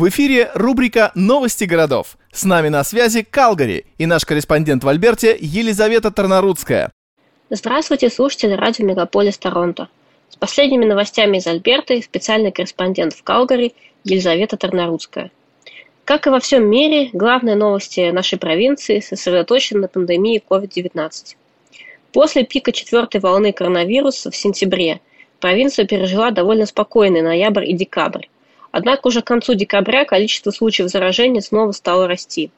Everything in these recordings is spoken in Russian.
В эфире рубрика «Новости городов». С нами на связи Калгари и наш корреспондент в Альберте Елизавета Тарнарудская. Здравствуйте, слушатели радио Мегаполис Торонто. С последними новостями из Альберты специальный корреспондент в Калгари Елизавета Тарнарудская. Как и во всем мире, главные новости нашей провинции сосредоточены на пандемии COVID-19. После пика четвертой волны коронавируса в сентябре провинция пережила довольно спокойный ноябрь и декабрь. Однако уже к концу декабря количество случаев заражения снова стало расти.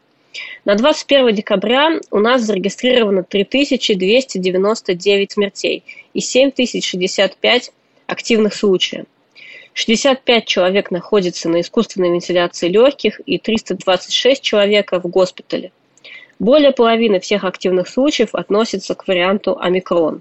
На 21 декабря у нас зарегистрировано 3299 смертей и 7065 активных случаев. 65 человек находятся на искусственной вентиляции легких и 326 человек в госпитале. Более половины всех активных случаев относятся к варианту омикрон.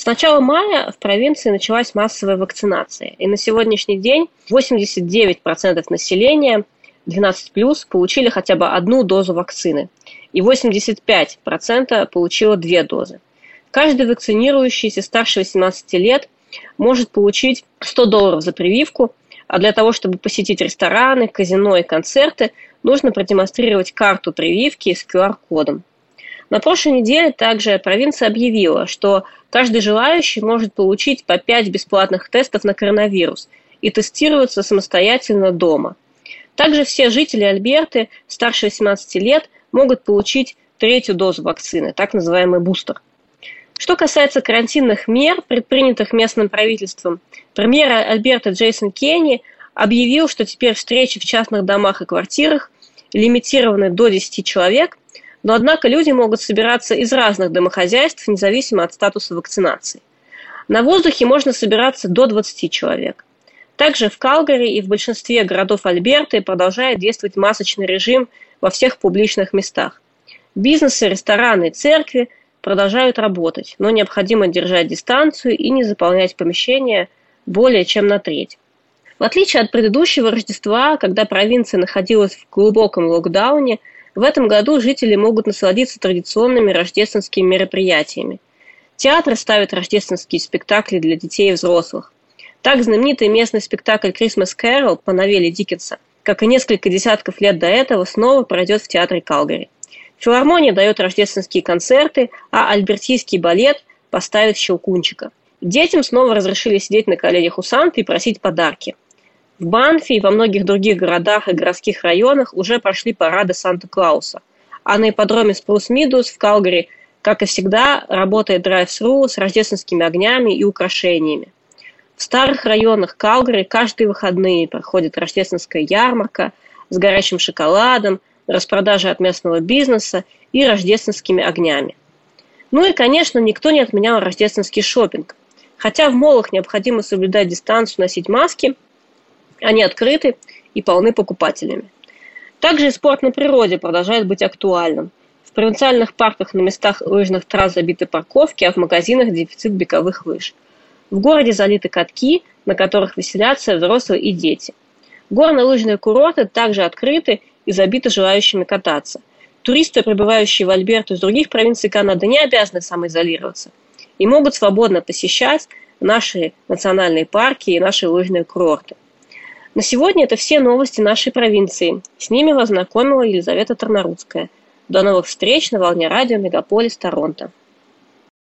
С начала мая в провинции началась массовая вакцинация, и на сегодняшний день 89% населения 12+, получили хотя бы одну дозу вакцины, и 85% получило две дозы. Каждый вакцинирующийся старше 18 лет может получить 100 долларов за прививку, а для того, чтобы посетить рестораны, казино и концерты, нужно продемонстрировать карту прививки с QR-кодом. На прошлой неделе также провинция объявила, что каждый желающий может получить по 5 бесплатных тестов на коронавирус и тестироваться самостоятельно дома. Также все жители Альберты старше 18 лет могут получить третью дозу вакцины, так называемый бустер. Что касается карантинных мер, предпринятых местным правительством, премьер Альберта Джейсон Кенни объявил, что теперь встречи в частных домах и квартирах лимитированы до 10 человек, но однако люди могут собираться из разных домохозяйств, независимо от статуса вакцинации. На воздухе можно собираться до 20 человек. Также в Калгари и в большинстве городов Альберты продолжает действовать масочный режим во всех публичных местах. Бизнесы, рестораны и церкви продолжают работать, но необходимо держать дистанцию и не заполнять помещения более чем на треть. В отличие от предыдущего Рождества, когда провинция находилась в глубоком локдауне, в этом году жители могут насладиться традиционными рождественскими мероприятиями. Театры ставят рождественские спектакли для детей и взрослых. Так знаменитый местный спектакль «Christmas Carol» по новелле Диккенса, как и несколько десятков лет до этого, снова пройдет в театре Калгари. Филармония дает рождественские концерты, а альбертийский балет поставит «Щелкунчика». Детям снова разрешили сидеть на коленях у Санты и просить подарки – в Банфи и во многих других городах и городских районах уже прошли парады Санта-Клауса. А на ипподроме Спрус Мидус в Калгари, как и всегда, работает драйв-сру с рождественскими огнями и украшениями. В старых районах Калгари каждые выходные проходит рождественская ярмарка с горячим шоколадом, распродажей от местного бизнеса и рождественскими огнями. Ну и, конечно, никто не отменял рождественский шопинг. Хотя в молах необходимо соблюдать дистанцию, носить маски – они открыты и полны покупателями. Также и спорт на природе продолжает быть актуальным. В провинциальных парках на местах лыжных трасс забиты парковки, а в магазинах дефицит беговых лыж. В городе залиты катки, на которых веселятся взрослые и дети. Горно-лыжные курорты также открыты и забиты желающими кататься. Туристы, прибывающие в Альберту из других провинций Канады, не обязаны самоизолироваться и могут свободно посещать наши национальные парки и наши лыжные курорты. На сегодня это все новости нашей провинции. С ними вас знакомила Елизавета Тарнарудская. До новых встреч на волне радио Мегаполис Торонто.